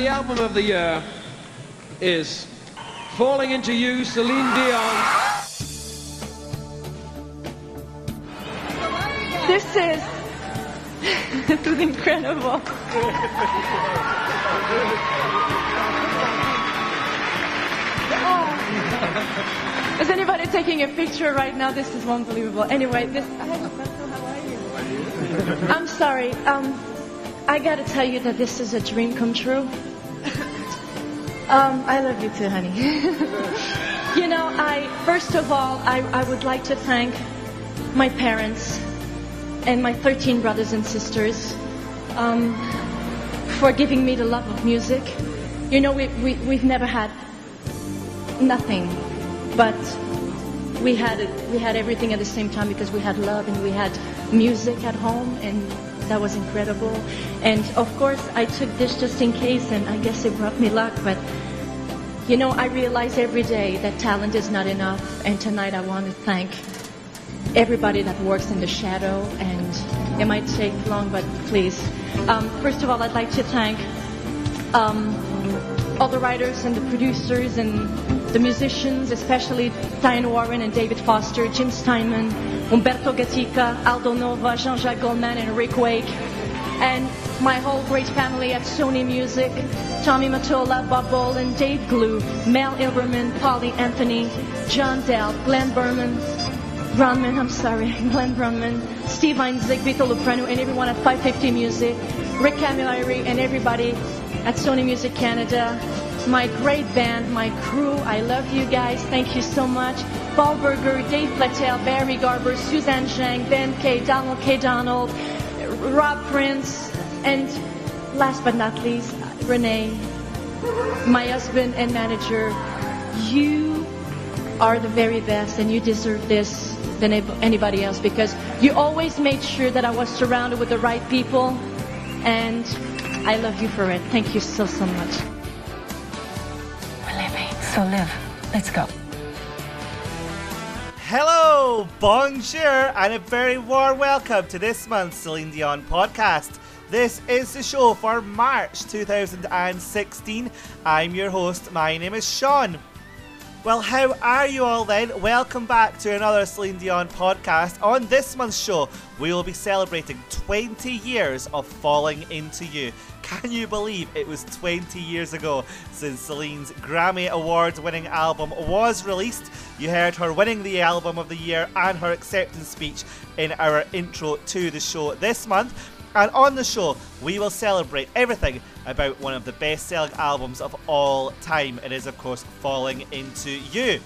the album of the year is Falling Into You, Celine Dion. This is this is incredible. Oh. Is anybody taking a picture right now? This is unbelievable. Anyway, this. How are you? I'm sorry. Um, I gotta tell you that this is a dream come true. Um, I love you too, honey. you know, I first of all, I, I would like to thank my parents and my 13 brothers and sisters um, for giving me the love of music. You know, we, we, we've never had nothing, but we had we had everything at the same time because we had love and we had music at home, and that was incredible. And of course, I took this just in case, and I guess it brought me luck, but. You know, I realize every day that talent is not enough, and tonight I want to thank everybody that works in the shadow, and it might take long, but please. Um, first of all, I'd like to thank um, all the writers and the producers and the musicians, especially Diane Warren and David Foster, Jim Steinman, Humberto Gatica, Aldo Nova, Jean-Jacques Goldman, and Rick Wake, and my whole great family at Sony Music, Tommy Mottola, Bob Boland, Dave Glew, Mel Ilberman, Polly Anthony, John Doelp, Glenn Berman, Brunman, I'm sorry, Glenn Brunman, Steve Einzig, Vito Luprano, and everyone at 550 Music, Rick Camilleri, and everybody at Sony Music Canada, my great band, my crew, I love you guys, thank you so much. Paul Berger, Dave Platel, Barry Garber, Suzanne Zhang, Ben K, Donald K. Donald, Rob Prince, and last but not least, René, my husband and manager. You are the very best, and you deserve this than anybody else because you always made sure that I was surrounded with the right people, and I love you for it. Thank you so, so much. We're living, so live. Let's go. Hello, bonjour, and a very warm welcome to this month's Celine Dion podcast. This is the show for March 2016. I'm your host. My name is Sean. Well, how are you all then? Welcome back to another Celine Dion podcast. On this month's show, we will be celebrating 20 years of Falling Into You. Can you believe it was 20 years ago since Celine's Grammy Award winning album was released? You heard her winning the album of the year and her acceptance speech in our intro to the show this month. And on the show, we will celebrate everything about one of the best selling albums of all time. It is, of course, Falling Into You.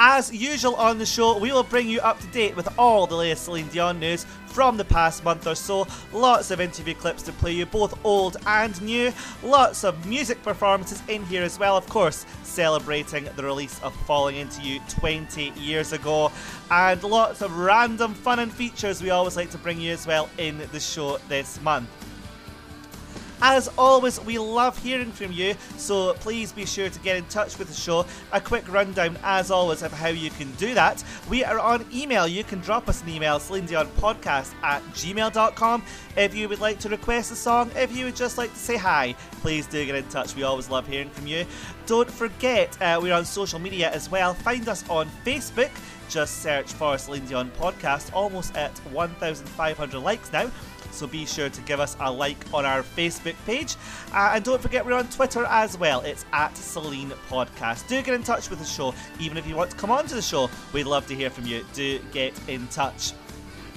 As usual on the show, we will bring you up to date with all the latest Celine Dion news from the past month or so. Lots of interview clips to play you, both old and new. Lots of music performances in here as well, of course, celebrating the release of Falling Into You 20 years ago. And lots of random fun and features we always like to bring you as well in the show this month. As always, we love hearing from you, so please be sure to get in touch with the show. A quick rundown, as always, of how you can do that. We are on email. You can drop us an email, podcast at gmail.com. If you would like to request a song, if you would just like to say hi, please do get in touch. We always love hearing from you. Don't forget, uh, we're on social media as well. Find us on Facebook. Just search for Celine Dion Podcast, almost at 1,500 likes now so be sure to give us a like on our Facebook page. Uh, and don't forget, we're on Twitter as well. It's at Celine Podcast. Do get in touch with the show, even if you want to come on to the show. We'd love to hear from you. Do get in touch.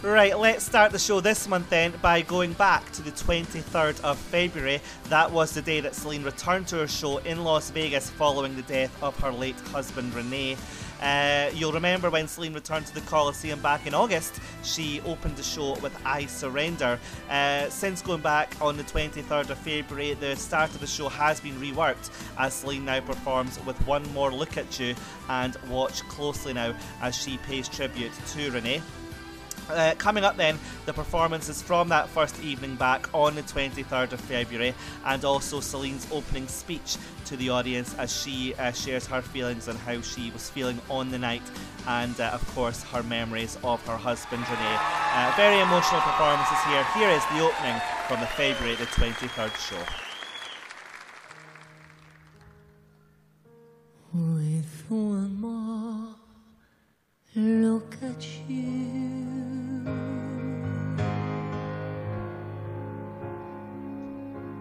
Right, let's start the show this month then by going back to the 23rd of February. That was the day that Celine returned to her show in Las Vegas following the death of her late husband René. Uh, you'll remember when Celine returned to the Coliseum back in August, she opened the show with I Surrender. Uh, since going back on the 23rd of February, the start of the show has been reworked as Celine now performs with One More Look at You and watch closely now as she pays tribute to René. Uh, coming up then, the performances from that first evening back on the 23rd of February, and also Celine's opening speech to the audience as she uh, shares her feelings and how she was feeling on the night, and uh, of course her memories of her husband René. Uh, very emotional performances here. Here is the opening from the February the 23rd show. With one more look at you.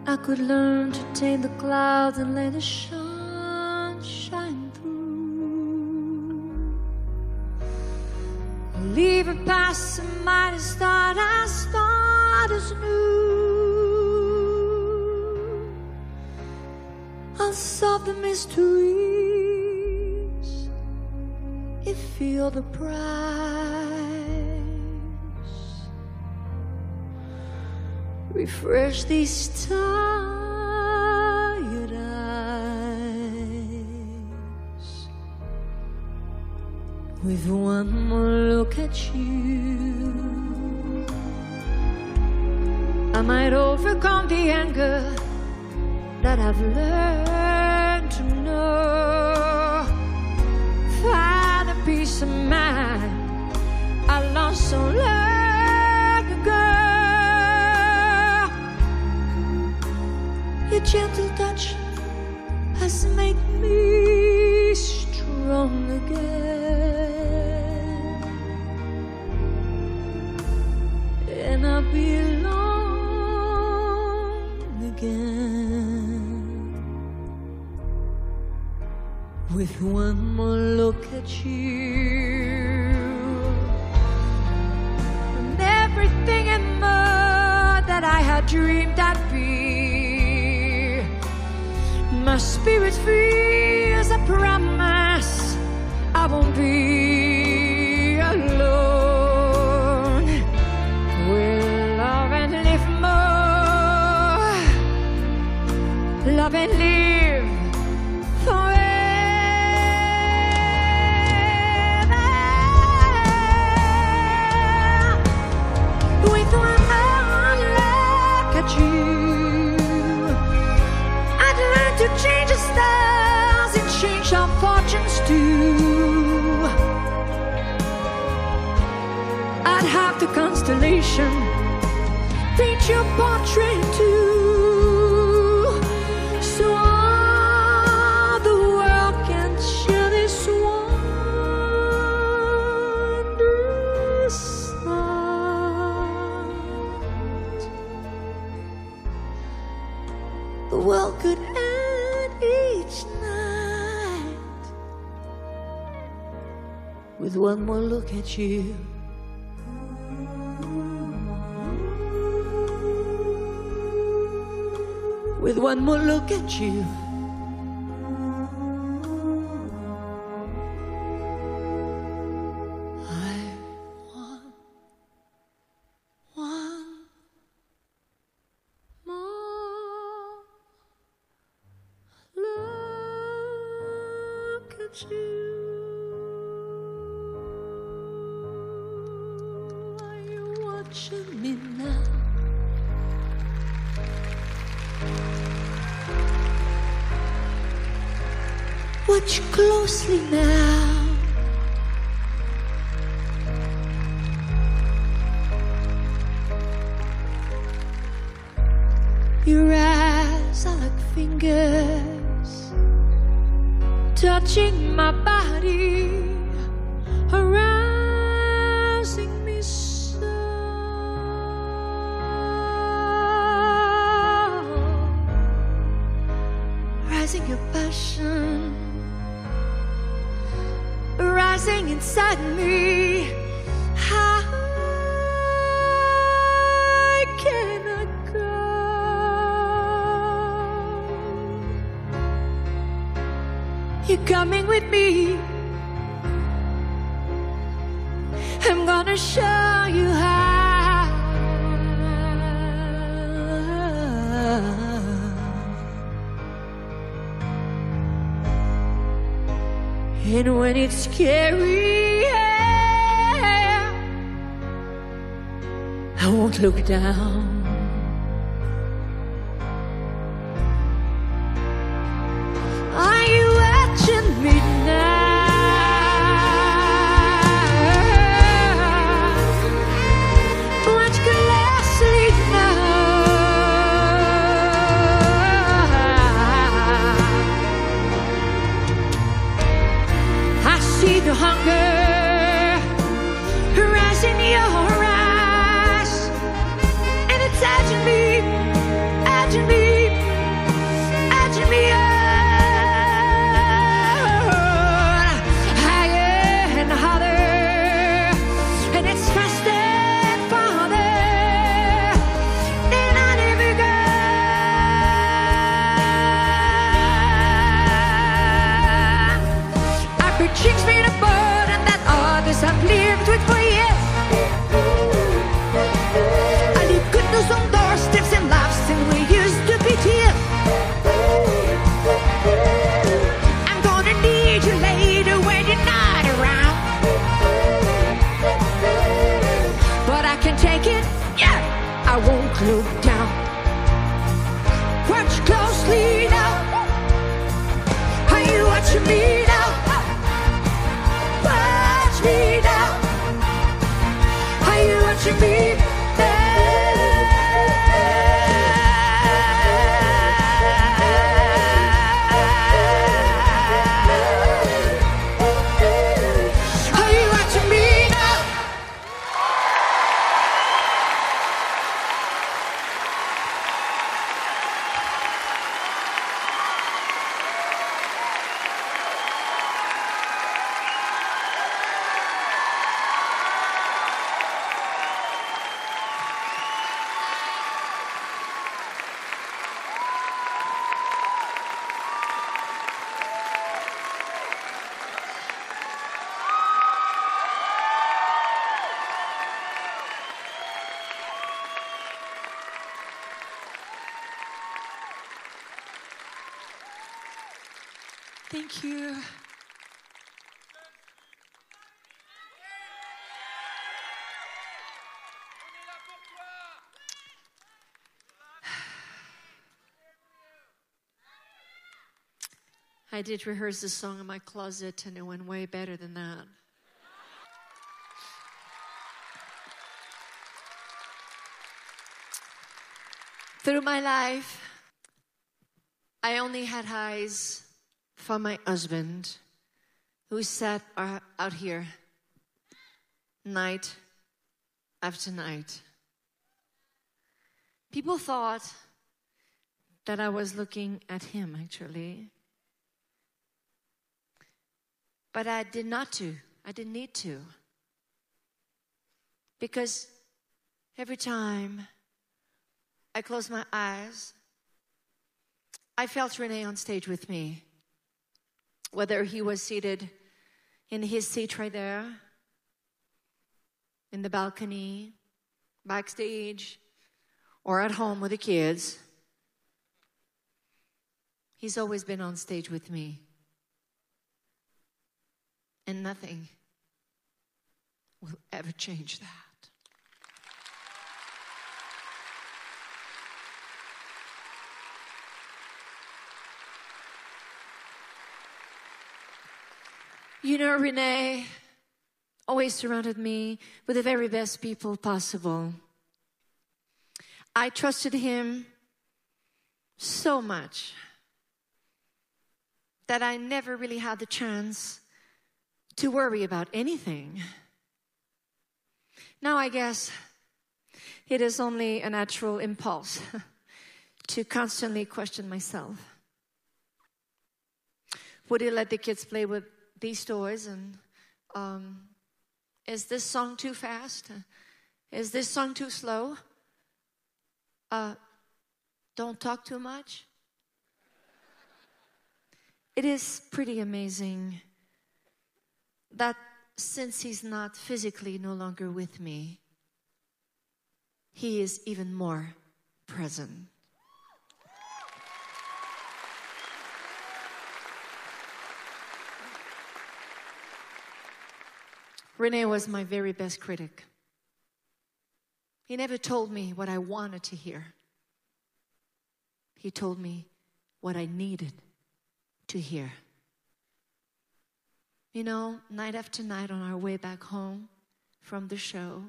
I could learn to tame the clouds and let the sun shine through. Leave it past the mighty start, I start as new. I'll solve the mysteries if feel the price. Refresh these tired eyes with one more look at you. I might overcome the anger that I've learned With one more look at you. I want one more look at you. Watch closely now. down. Are you watching me now? Now. I see the hunger rising in your heart. Look down. Watch closely now. Are you watching me now? Watch me now. Are you watching me I did rehearse this song in my closet and it went way better than that. Through my life, I only had eyes for my husband who sat out here night after night. People thought that I was looking at him actually. But I did not to. I didn't need to. Because every time I closed my eyes, I felt René on stage with me. Whether he was seated in his seat right there, in the balcony, backstage, or at home with the kids, he's always been on stage with me. And nothing will ever change that. You know, René always surrounded me with the very best people possible. I trusted him so much that I never really had the chance to worry about anything. Now, I guess it is only a natural impulse to constantly question myself. Would he let the kids play with these toys? And um, is this song too fast? Is this song too slow? Uh, don't talk too much. It is pretty amazing that since he's not physically no longer with me, he is even more present. René was my very best critic. He never told me what I wanted to hear. He told me what I needed to hear. You know, night after night on our way back home from the show,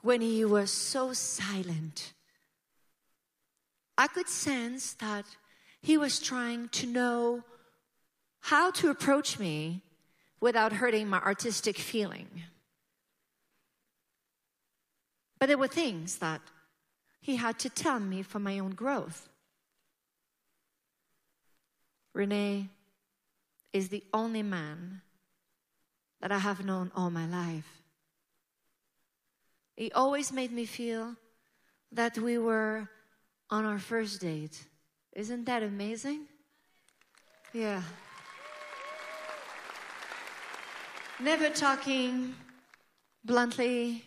when he was so silent, I could sense that he was trying to know how to approach me without hurting my artistic feeling. But there were things that he had to tell me for my own growth. René is the only man that I have known all my life. He always made me feel that we were on our first date. Isn't that amazing? Yeah. never talking bluntly,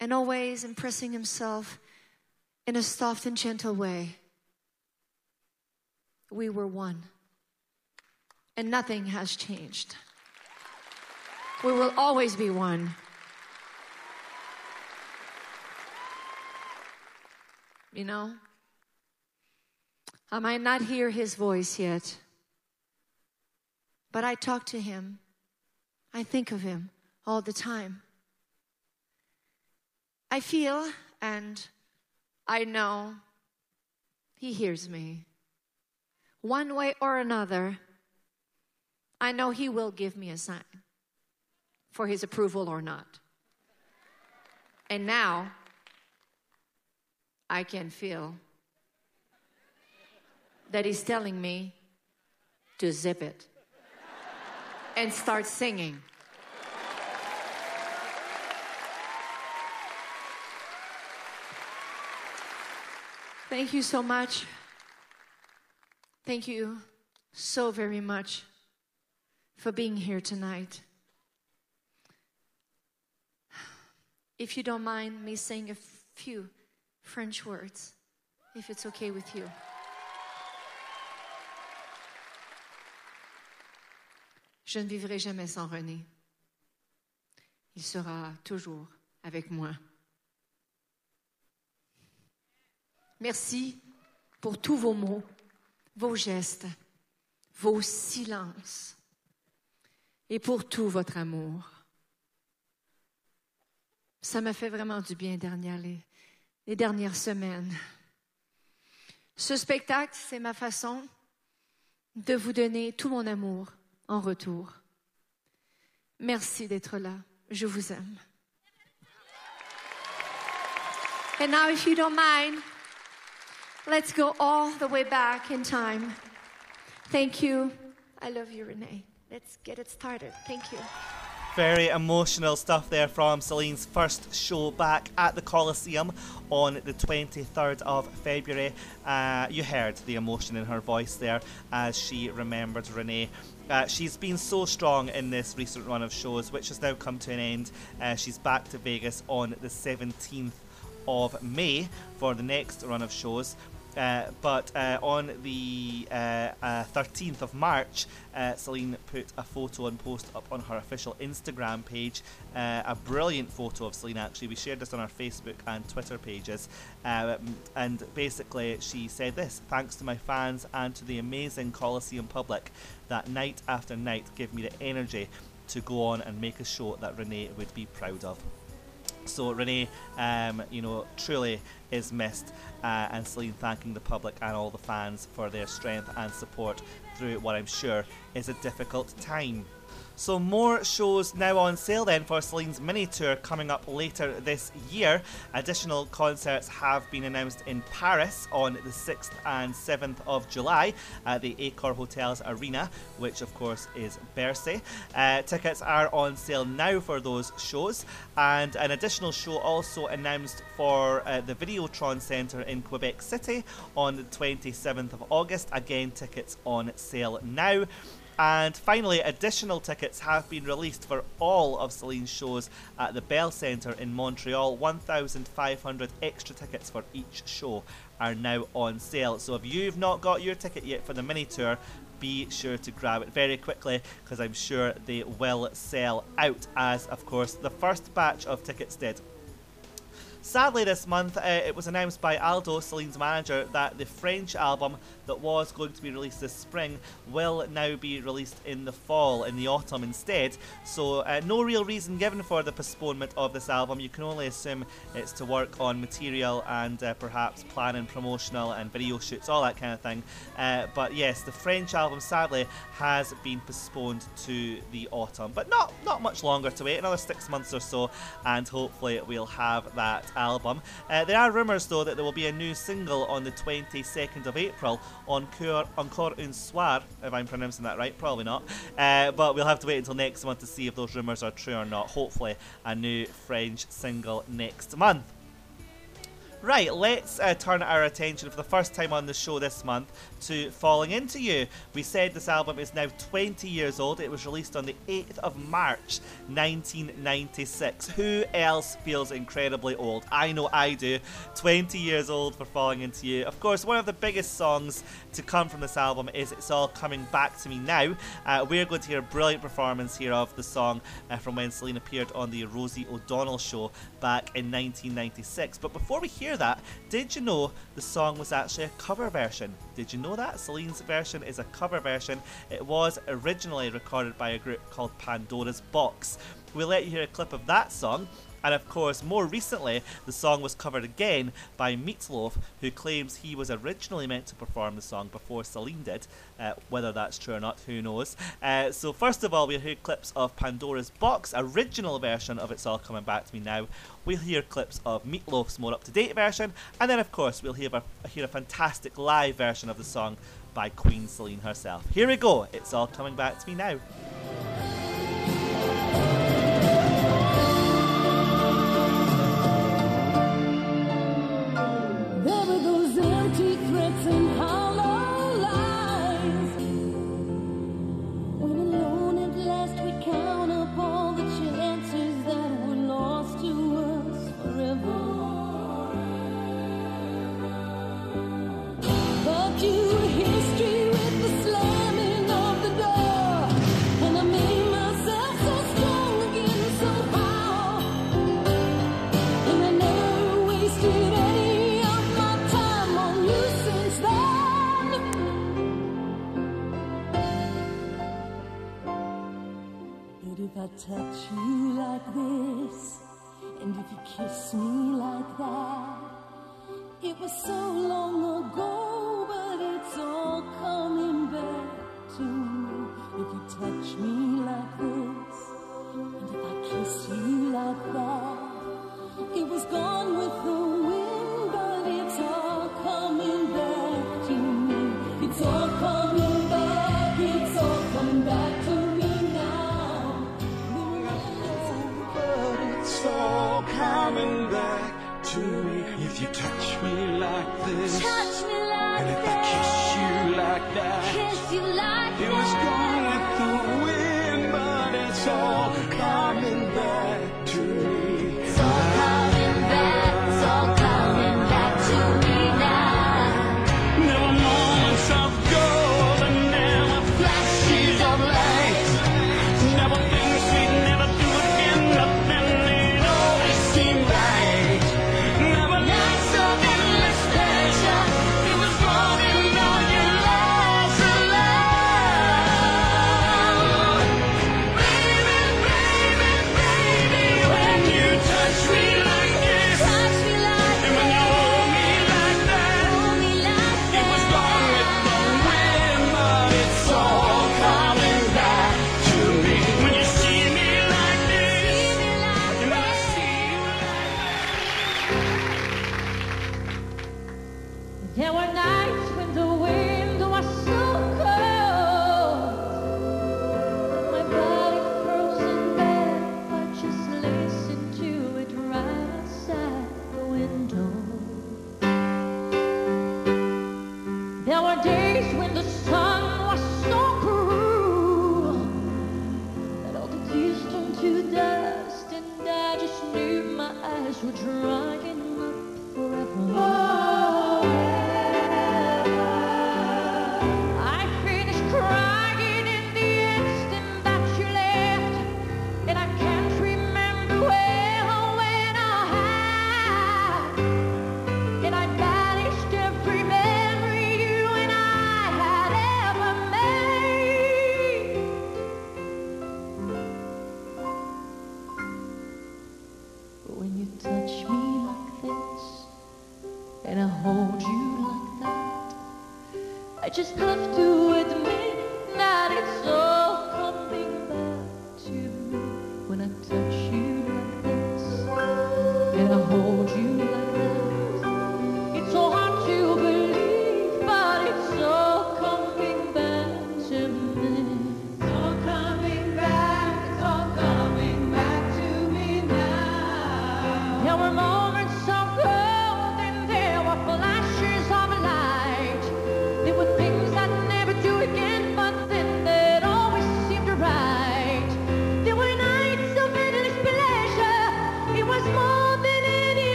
and always impressing himself in a soft and gentle way. We were one, and nothing has changed. We will always be one. You know? I might not hear his voice yet, but I talk to him. I think of him all the time. I feel and I know he hears me. One way or another, I know he will give me a sign for his approval or not. And now I can feel that he's telling me to zip it and start singing. Thank you so much. Thank you so very much for being here tonight. If you don't mind me saying a few French words, if it's okay with you. Je ne vivrai jamais sans René. Il sera toujours avec moi. Merci pour tous vos mots, vos gestes, vos silences et pour tout votre amour. Ça m'a fait vraiment du bien dernière, les, dernières semaines. Ce spectacle, c'est ma façon de vous donner tout mon amour en retour. Merci d'être là. Je vous aime. And now, if you don't mind, let's go all the way back in time. Thank you. I love you, René. Let's get it started. Thank you. Very emotional stuff there from Celine's first show back at the Coliseum on the 23rd of February. Uh, you heard the emotion in her voice there as she remembered René. Uh, she's been so strong in this recent run of shows, which has now come to an end. Uh, she's back to Vegas on the 17th of May for the next run of shows. Uh, but uh, on the uh, 13th uh, of March, uh, Celine put a photo and post up on her official Instagram page. Uh, a brilliant photo of Celine, actually. We shared this on our Facebook and Twitter pages. and basically, she said this Thanks to my fans and to the amazing Coliseum public that night after night give me the energy to go on and make a show that René would be proud of. So René, um, you know, truly is missed, uh, and Celine thanking the public and all the fans for their strength and support through what I'm sure is a difficult time. So, more shows now on sale then for Celine's mini tour coming up later this year. Additional concerts have been announced in Paris on the 6th and 7th of July at the Accor Hotels Arena, which of course is Bercy. Uh, tickets are on sale now for those shows, and an additional show also announced for uh, the Videotron Centre in Quebec City on the 27th of August. Again, tickets on sale now. And finally, additional tickets have been released for all of Celine's shows at the Bell Centre in Montreal. 1,500 extra tickets for each show are now on sale. So if you've not got your ticket yet for the mini tour, be sure to grab it very quickly because I'm sure they will sell out, as of course the first batch of tickets did. Sadly, this month uh, it was announced by Aldo, Celine's manager, that the French album that was going to be released this spring will now be released in the fall, in the autumn instead. So, uh, no real reason given for the postponement of this album. You can only assume it's to work on material and uh, perhaps planning promotional and video shoots, all that kind of thing. Uh, but yes, the French album sadly has been postponed to the autumn, but not not much longer to wait, another six months or so, and hopefully we'll have that album. Uh, there are rumours though that there will be a new single on the 22nd of April Encore, Encore un Soir, if I'm pronouncing that right, probably not. Uh, but we'll have to wait until next month to see if those rumours are true or not. Hopefully, a new French single next month. Right, let's uh, turn our attention for the first time on the show this month to Falling Into You. We said this album is now 20 years old. It was released on the 8th of March 1996. Who else feels incredibly old? I know I do. 20 years old for Falling Into You. Of course, one of the biggest songs to come from this album is It's All Coming Back to Me Now. Uh, we're going to hear a brilliant performance here of the song uh, from when Celine appeared on the Rosie O'Donnell show back in 1996. But before we hear that, did you know the song was actually a cover version? Did you know that? Celine's version is a cover version. It was originally recorded by a group called Pandora's Box. We'll let you hear a clip of that song and of course, more recently, the song was covered again by Meatloaf, who claims he was originally meant to perform the song before Celine did. Uh, whether that's true or not, who knows? Uh, so, first of all, we'll hear clips of Pandora's Box original version of It's All Coming Back to Me Now. We'll hear clips of Meatloaf's more up to date version, and then, of course, we'll hear a, hear a fantastic live version of the song by Queen Celine herself. Here we go, It's All Coming Back to Me Now.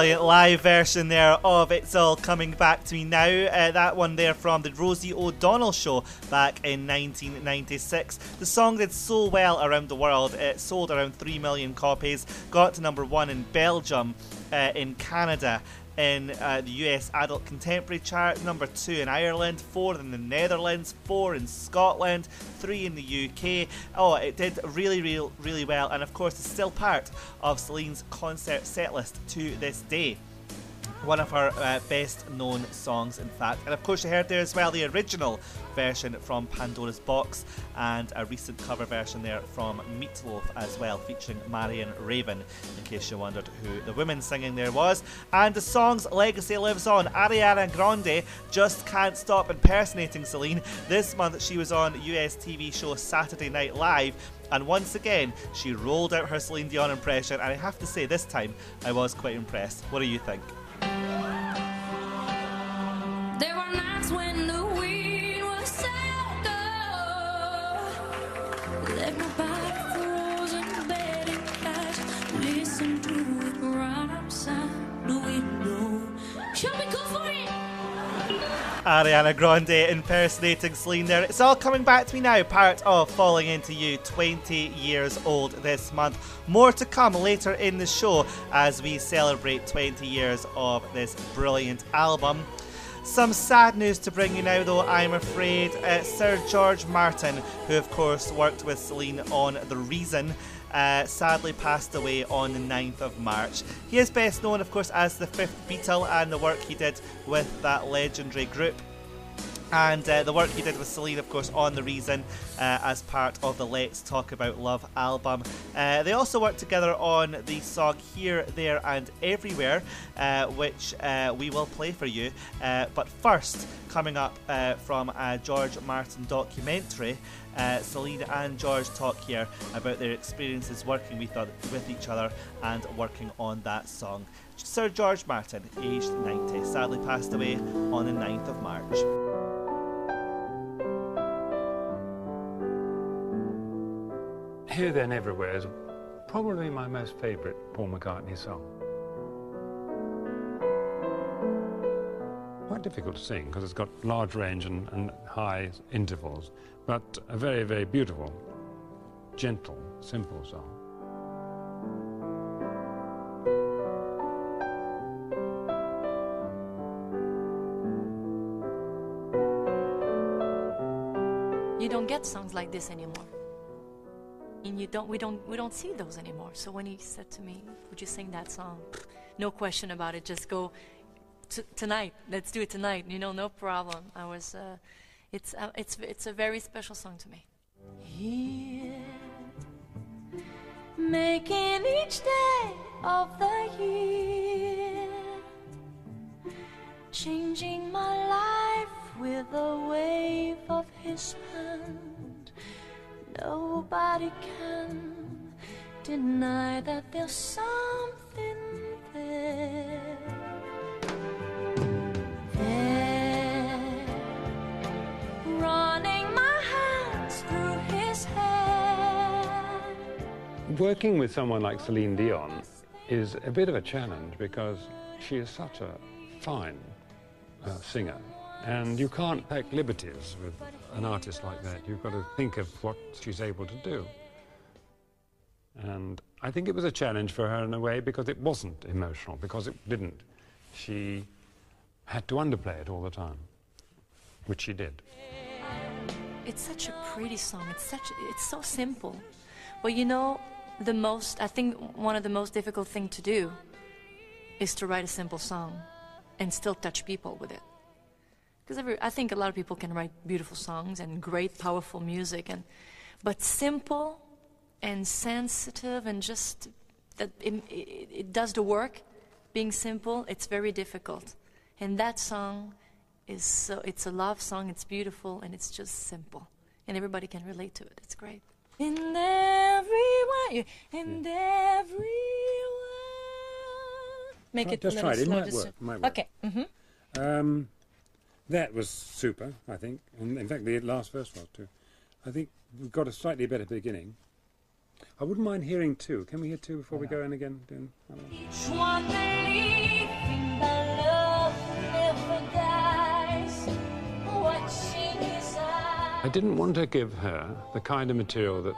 Brilliant live version there of It's All Coming Back to Me Now. Uh, that one there from the Rosie O'Donnell show back in 1996. The song did so well around the world. It sold around 3 million copies, got to number one in Belgium, uh, in Canada, in uh, the US Adult Contemporary chart, number two in Ireland, four in the Netherlands, four in Scotland, three in the UK. Oh, it did really, really, really well, and of course, it's still part of Celine's concert setlist to this day one of her uh, best known songs, in fact. And of course, you heard there as well the original version from Pandora's Box and a recent cover version there from Meatloaf as well, featuring Marion Raven, in case you wondered who the woman singing there was. And the song's legacy lives on. Ariana Grande just can't stop impersonating Celine. This month, she was on US TV show Saturday Night Live. And once again, she rolled out her Celine Dion impression, and I have to say, this time I was quite impressed. What do you think? There were nights when the wind was Left my body Ariana Grande impersonating Celine there. It's all coming back to me now, part of Falling Into You, 20 years old this month. More to come later in the show as we celebrate 20 years of this brilliant album. Some sad news to bring you now, though, I'm afraid. Uh, Sir George Martin, who of course worked with Celine on The Reason, uh, sadly passed away on the 9th of March. He is best known, of course, as the fifth Beatle and the work he did with that legendary group and uh, the work he did with Celine, of course, on The Reason uh, as part of the Let's Talk About Love album. Uh, they also worked together on the song Here, There, and Everywhere, uh, which uh, we will play for you. Uh, but first, coming up from a George Martin documentary, Celine and George talk here about their experiences working with, with each other and working on that song. Sir George Martin, aged 90, sadly passed away on the 9th of March. Here, There, Everywhere is probably my most favourite Paul McCartney song. Quite difficult to sing because it's got large range and, and high intervals, but a very, very beautiful, gentle, simple song. You don't get songs like this anymore and you don't we don't we don't see those anymore. So when he said to me would you sing that song? No question about it. Just go t- tonight. Let's do it tonight. You know no problem. I was uh, it's uh, it's it's a very special song to me. Here making each day of the year changing my life with a wave of his hand Nobody can deny that there's something there. There, running my hands through his hair. Working with someone like Celine Dion is a bit of a challenge because she is such a fine uh, singer and you can't take liberties with an artist like that. You've got to think of what she's able to do. And I think it was a challenge for her in a way because it wasn't emotional, because it didn't. She had to underplay it all the time, which she did. It's such a pretty song. It's such it's so simple. But you know, the most I think one of the most difficult thing to do is to write a simple song and still touch people with it because I think a lot of people can write beautiful songs and great, powerful music, and but simple and sensitive and just that it, it, it does the work. Being simple, it's very difficult, and that song is so. It's a love song. It's beautiful and it's just simple, and everybody can relate to it. It's great. In every way, in every way. Make it just try it. It might work. It might work. Okay. Mm-hmm. Um, that was super, I think. And in fact, the last verse was too. I think we've got a slightly better beginning. I wouldn't mind hearing two. Can we hear two before we go in again? Doing, Each one believing love never dies. I didn't want to give her the kind of material that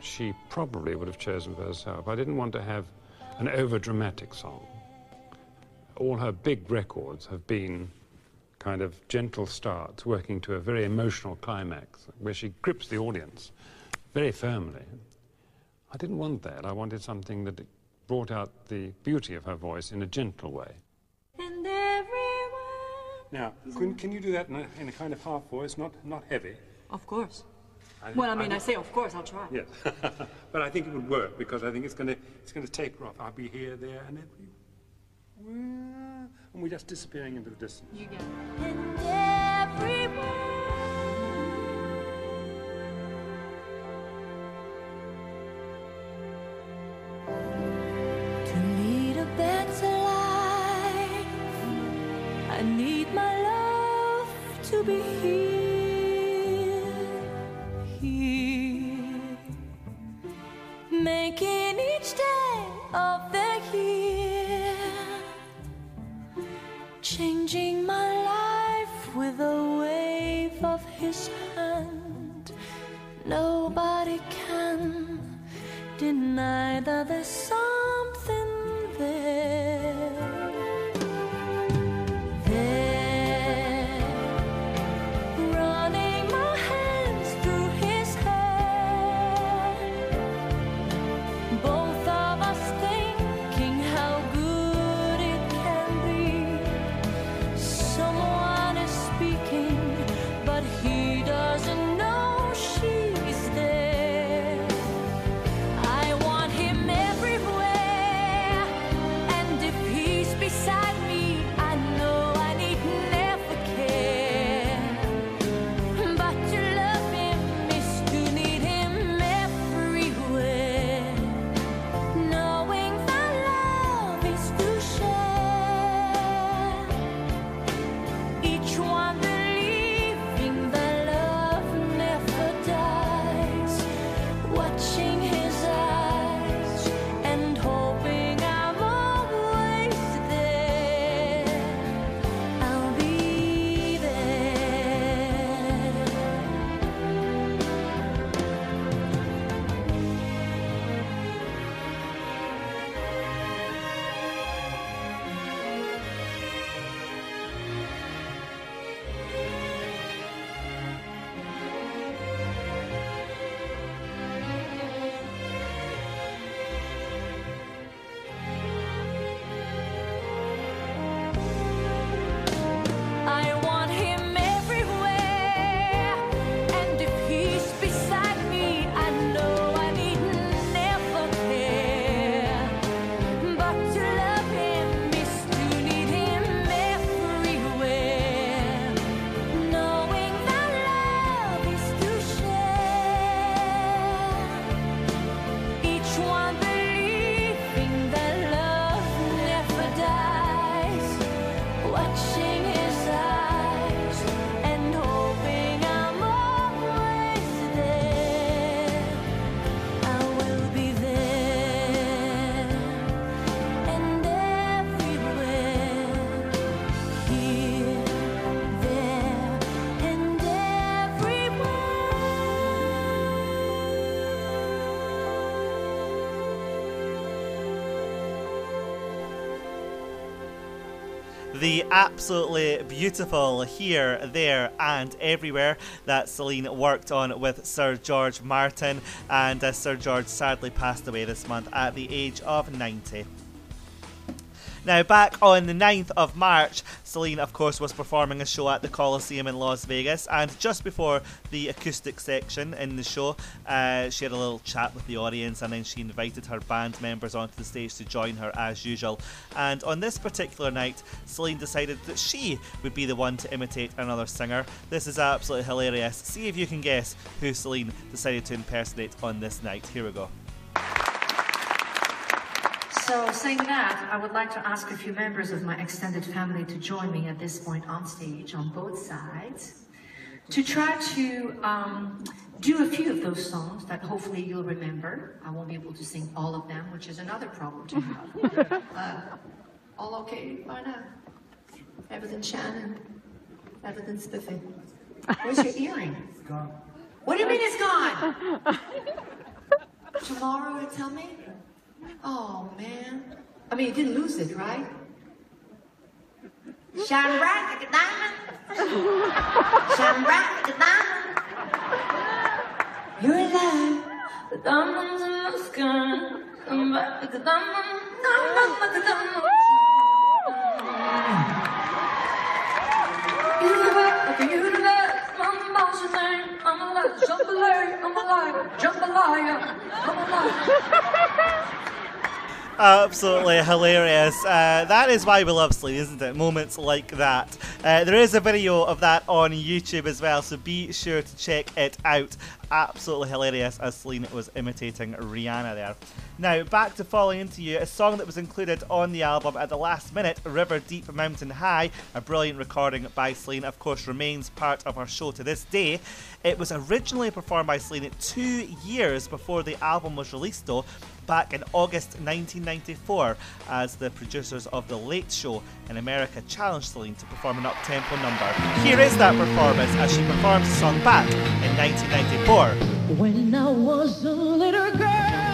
she probably would have chosen for herself. I didn't want to have an over-dramatic song. All her big records have been kind of gentle starts working to a very emotional climax where she grips the audience very firmly. I didn't want that. I wanted something that brought out the beauty of her voice in a gentle way. And everyone. Now, can, can you do that in a, in a kind of half voice, not, not heavy? Of course. I, Well, I mean, I say, of course, I'll try. Yes, but I think it would work because I think it's going to it's going to taper off. I'll be here, there, and every, and we're just disappearing into the distance. You get it. To lead a better life, I need my love to be here, here, making each day of the changing my life with a wave of his hand. Nobody can deny that the something The absolutely beautiful Here, There, and Everywhere that Celine worked on with Sir George Martin, and uh, Sir George sadly passed away this month at the age of 90. Now, back on the 9th of March, Celine, of course, was performing a show at the Coliseum in Las Vegas. And just before the acoustic section in the show, uh, she had a little chat with the audience and then she invited her band members onto the stage to join her as usual. And on this particular night, Celine decided that she would be the one to imitate another singer. This is absolutely hilarious. See if you can guess who Celine decided to impersonate on this night. Here we go. So, saying that, I would like to ask a few members of my extended family to join me at this point on stage on both sides to try to um, do a few of those songs that hopefully you'll remember. I won't be able to sing all of them, which is another problem to have. uh, all okay by now? Everything Shannon? Everything spiffy? Where's your earring? Gone. What do you mean it's gone? Tomorrow to tell me? Oh man. I mean you didn't lose it, right? Shine bright like a diamond. Shine bright like a diamond. You're alive. The diamonds in the sky. Come back like a diamond. Diamond like a diamond. I'm about your name. I'm alive. I'm alive. I'm alive. Absolutely hilarious. Uh, that is why we love Celine, isn't it? Moments like that. Uh, there is a video of that on YouTube as well, so be sure to check it out. Absolutely hilarious as Celine was imitating Rihanna there. Now, back to Falling Into You, a song that was included on the album at the last minute, River Deep Mountain High, a brilliant recording by Celine, of course, remains part of our show to this day. It was originally performed by Celine two years before the album was released, though, back in August 1994 as the producers of The Late Show in America challenged Celine to perform an up-tempo number. Here is that performance as she performs the song back in 1994. When I was a little girl,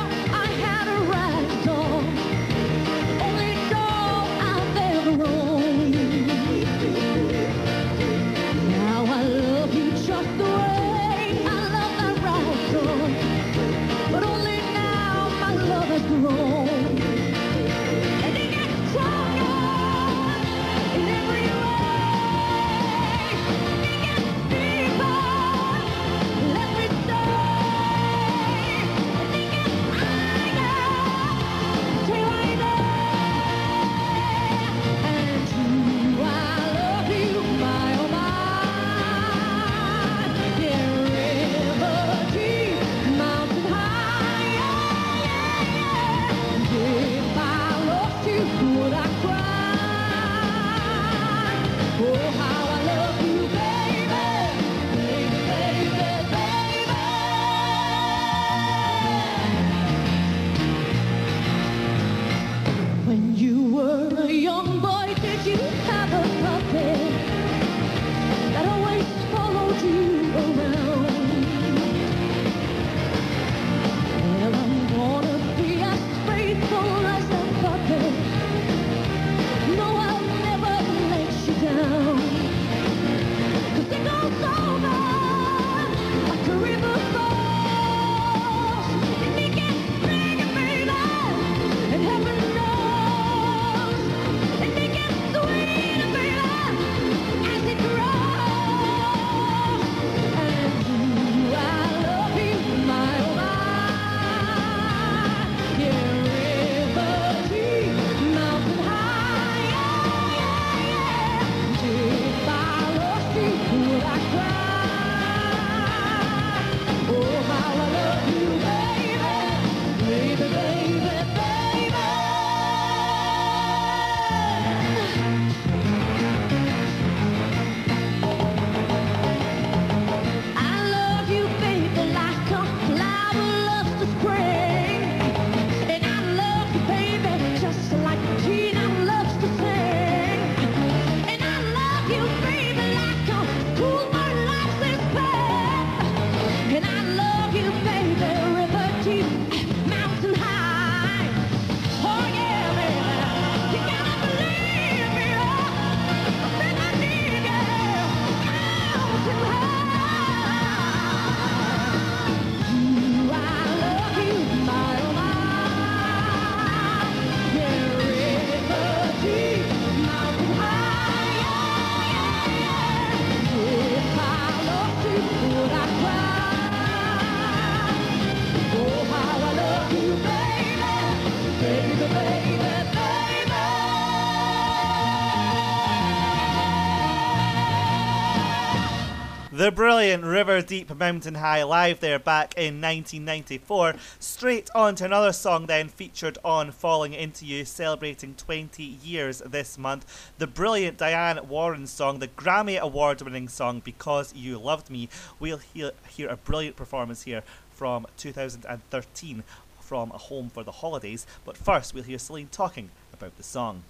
The brilliant River Deep Mountain High live there back in 1994. Straight on to another song then featured on Falling Into You, celebrating 20 years this month. The brilliant Diane Warren song, the Grammy Award winning song Because You Loved Me. We'll hear, hear a brilliant performance here from 2013 from A Home for the Holidays. But first, we'll hear Celine talking about the song.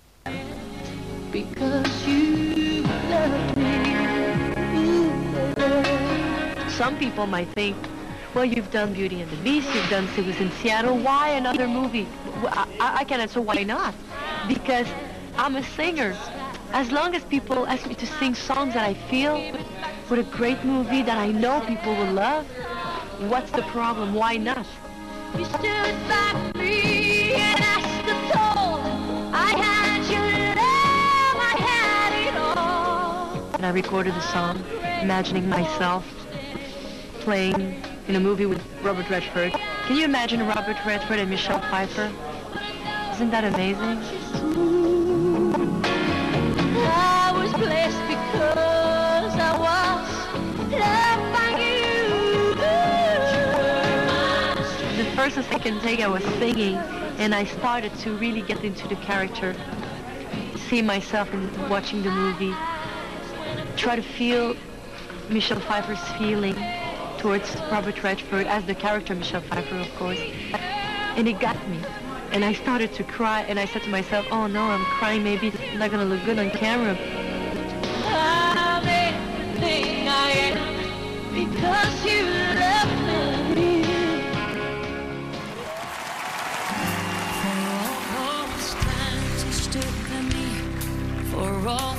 Because you love me. Ooh, baby. Some people might think, well, you've done Beauty and the Beast, you've done It Was in Seattle, why another movie? I, I can answer why not. Because I'm a singer. As long as people ask me to sing songs that I feel with a great movie that I know people will love, what's the problem? Why not? You stood by me and I stood tall. I had your love, I had it all. And I recorded the song, imagining myself playing in a movie with Robert Redford. Can you imagine Robert Redford and Michelle Pfeiffer? Isn't that amazing? I was blessed because I was loved by you. The first and second take I was singing and I started to really get into the character, see myself in watching the movie, try to feel Michelle Pfeiffer's feeling towards Robert Redford as the character Michelle Pfeiffer, of course. And it got me. And I started to cry and I said to myself, oh no, I'm crying, maybe it's not gonna look good on camera. Because you love me. For all times you stood by me, for all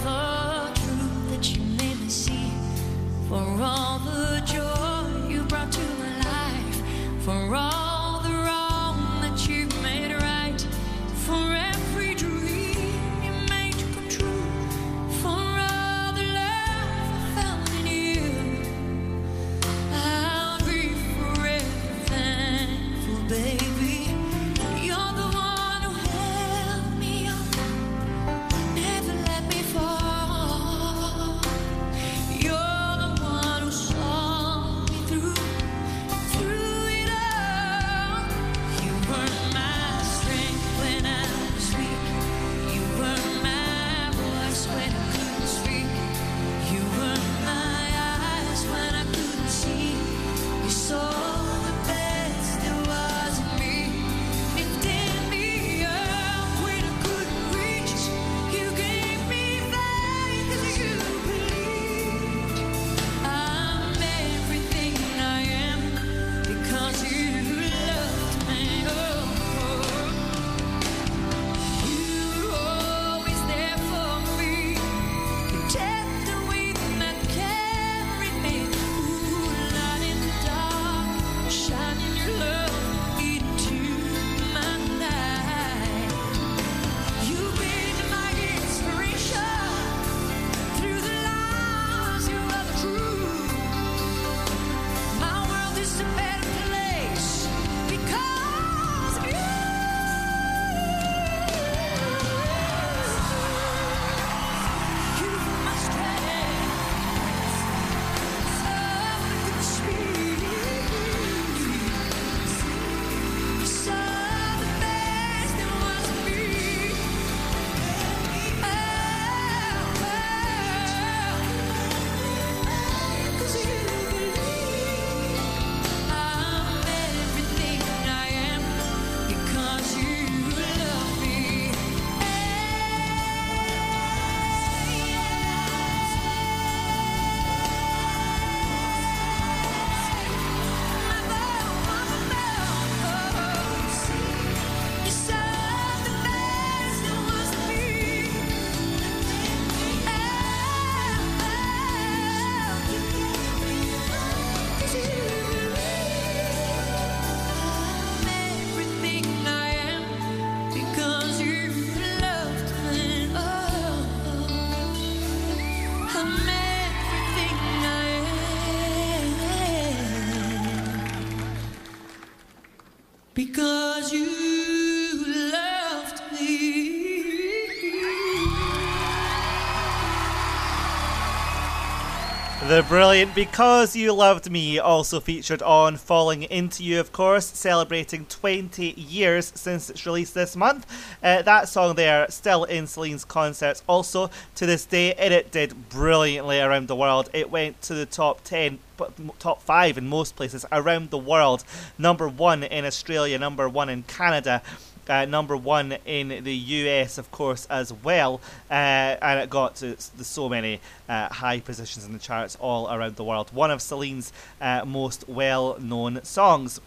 Brilliant Because You Loved Me also featured on Falling Into You, of course, celebrating 20 years since its release this month. Uh, that song there, still in Celine's concerts, also to this day, and it did brilliantly around the world. It went to the top 10, top 5 in most places around the world. Number 1 in Australia, number 1 in Canada. Uh, number one in the US, of course, as well, uh, and it got to so many uh, high positions in the charts all around the world. One of Celine's uh, most well known songs.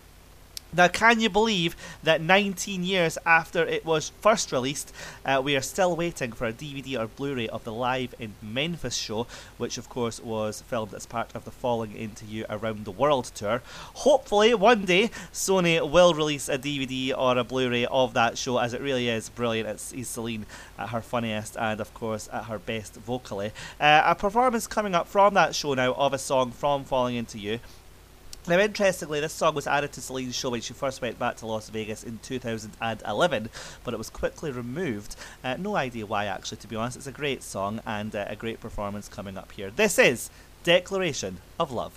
Now, can you believe that 19 years after it was first released, uh, we are still waiting for a DVD or Blu ray of the Live in Memphis show, which, of course, was filmed as part of the Falling Into You Around the World tour? Hopefully, one day, Sony will release a DVD or a Blu ray of that show, as it really is brilliant. It's, it's Celine at her funniest and, of course, at her best vocally. Uh, a performance coming up from that show now of a song from Falling Into You. Now, interestingly, this song was added to Celine's show when she first went back to Las Vegas in 2011, but it was quickly removed. Uh, no idea why, actually, to be honest. It's a great song and uh, a great performance coming up here. This is Declaration of Love.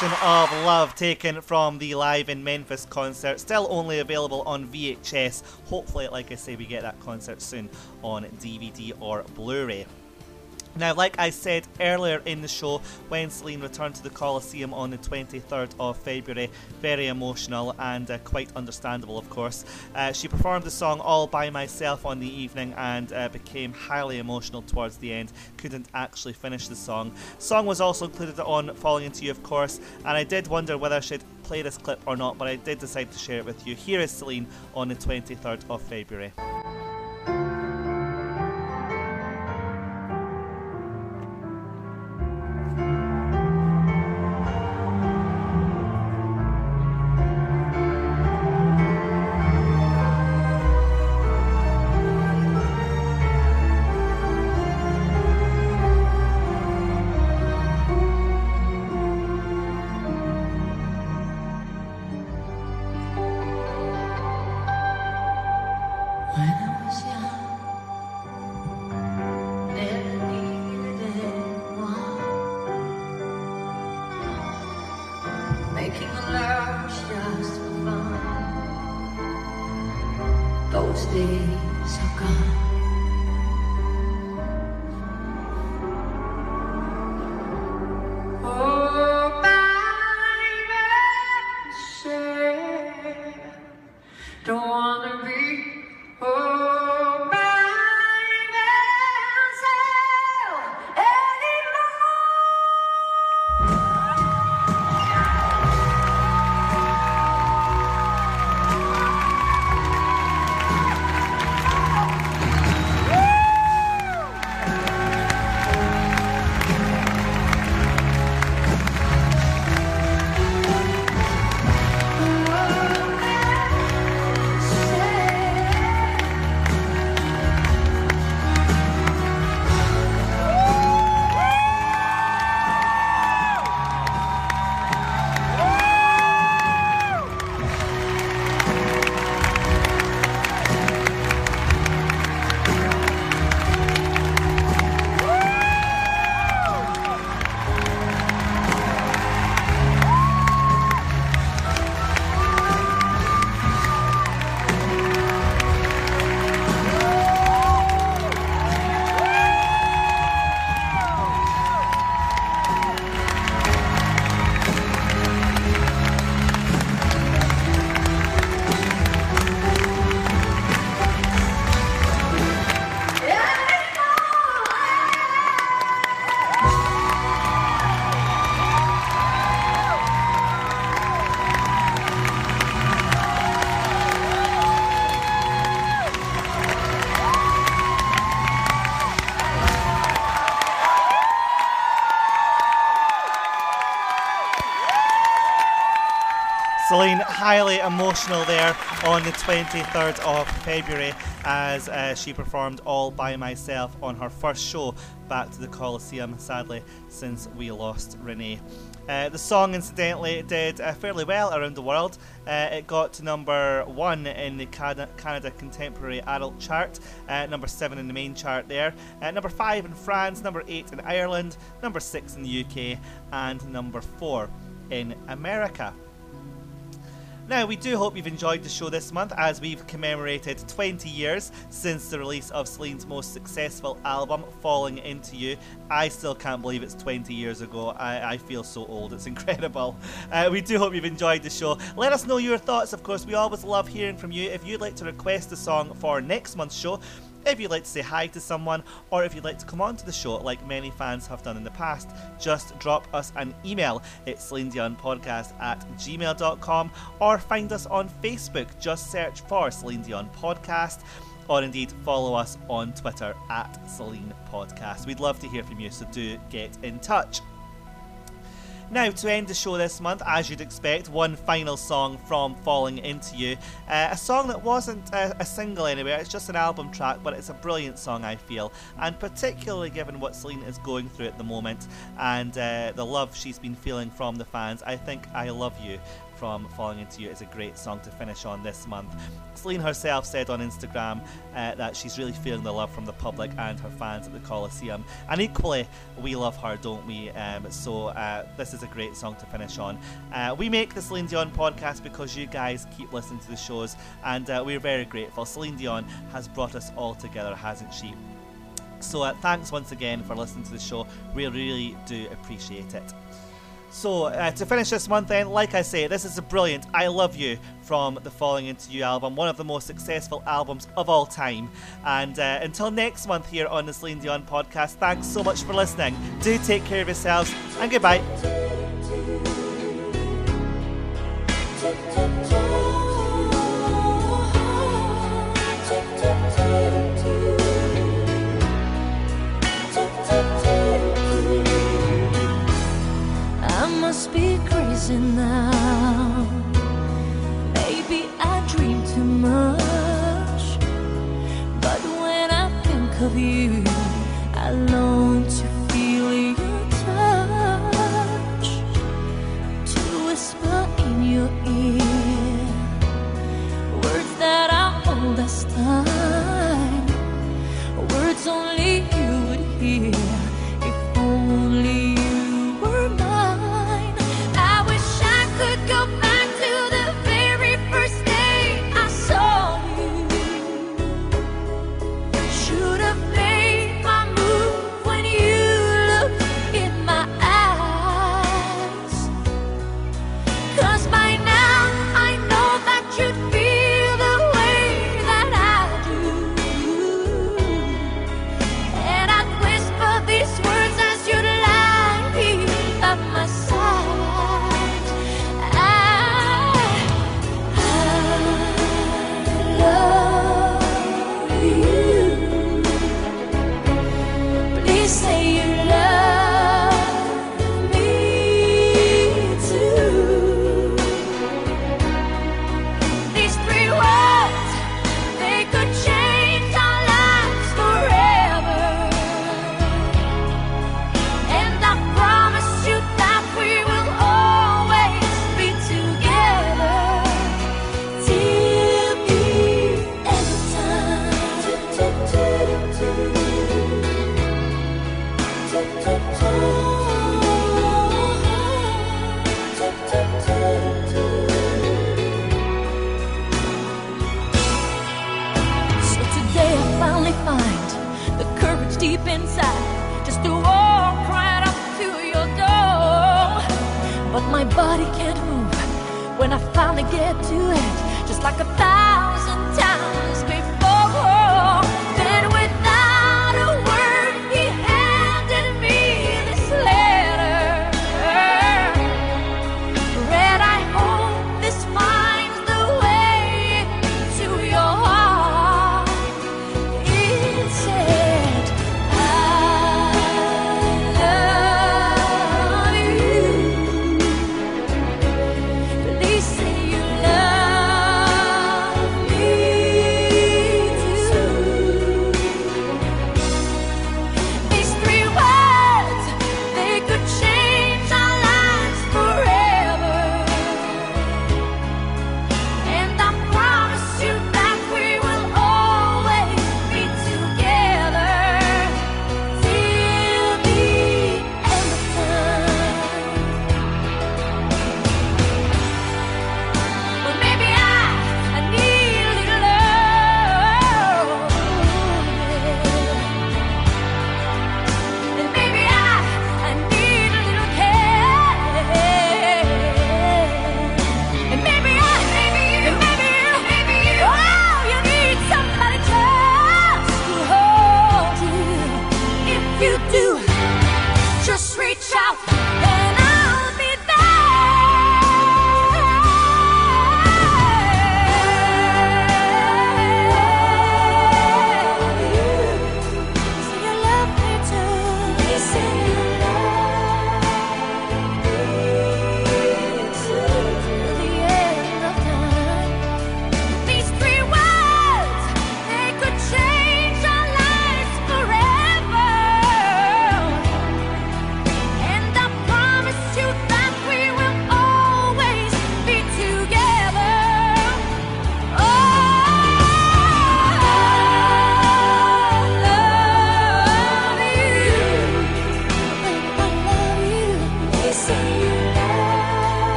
Of love taken from the Live in Memphis concert. Still only available on VHS. Hopefully, like I say, we get that concert soon on DVD or Blu ray. Now, like I said earlier in the show, when Celine returned to the Coliseum on the 23rd of February, very emotional and uh, quite understandable, of course. Uh, she performed the song all by myself on the evening and uh, became highly emotional towards the end. Couldn't actually finish the song. Song was also included on Falling Into You, of course, and I did wonder whether I should play this clip or not, but I did decide to share it with you. Here is Celine on the 23rd of February. Emotional there on the 23rd of February as uh, she performed all by myself on her first show back to the Coliseum, sadly, since we lost René. Uh, the song, incidentally, did uh, fairly well around the world. Uh, it got to number one in the Canada, Canada Contemporary Adult Chart, uh, number seven in the main chart there, uh, number five in France, number eight in Ireland, number six in the UK, and number four in America. Now, we do hope you've enjoyed the show this month as we've commemorated 20 years since the release of Celine's most successful album, Falling Into You. I still can't believe it's 20 years ago. I, I feel so old, it's incredible. Uh, we do hope you've enjoyed the show. Let us know your thoughts, of course. We always love hearing from you. If you'd like to request a song for next month's show, if you'd like to say hi to someone, or if you'd like to come on to the show like many fans have done in the past, just drop us an email. It's Podcast at gmail.com or find us on Facebook. Just search for Celine Dion Podcast or indeed follow us on Twitter at Celine Podcast. We'd love to hear from you, so do get in touch. Now, to end the show this month, as you'd expect, one final song from Falling Into You. Uh, a song that wasn't a, a, single anywhere, it's just an album track, but it's a brilliant song, I feel. And particularly given what Celine is going through at the moment and uh, the love she's been feeling from the fans, I think I Love You from Falling Into You is a great song to finish on this month. Celine herself said on Instagram uh, that she's really feeling the love from the public and her fans at the Coliseum. And equally, we love her, don't we? Um, so uh, this is a great song to finish on. Uh, we make the Celine Dion podcast because you guys keep listening to the shows, and uh, we're very grateful. Celine Dion has brought us all together, hasn't she? So uh, thanks once again for listening to the show. We really do appreciate it. So, uh, to finish this month, then, like I say, this is a brilliant I Love You from the Falling Into You album, one of the most successful albums of all time. And uh, until next month here on the Celine Dion podcast, thanks so much for listening. Do take care of yourselves, and goodbye. Crazy now. Maybe I dream too much. But when I think of you, say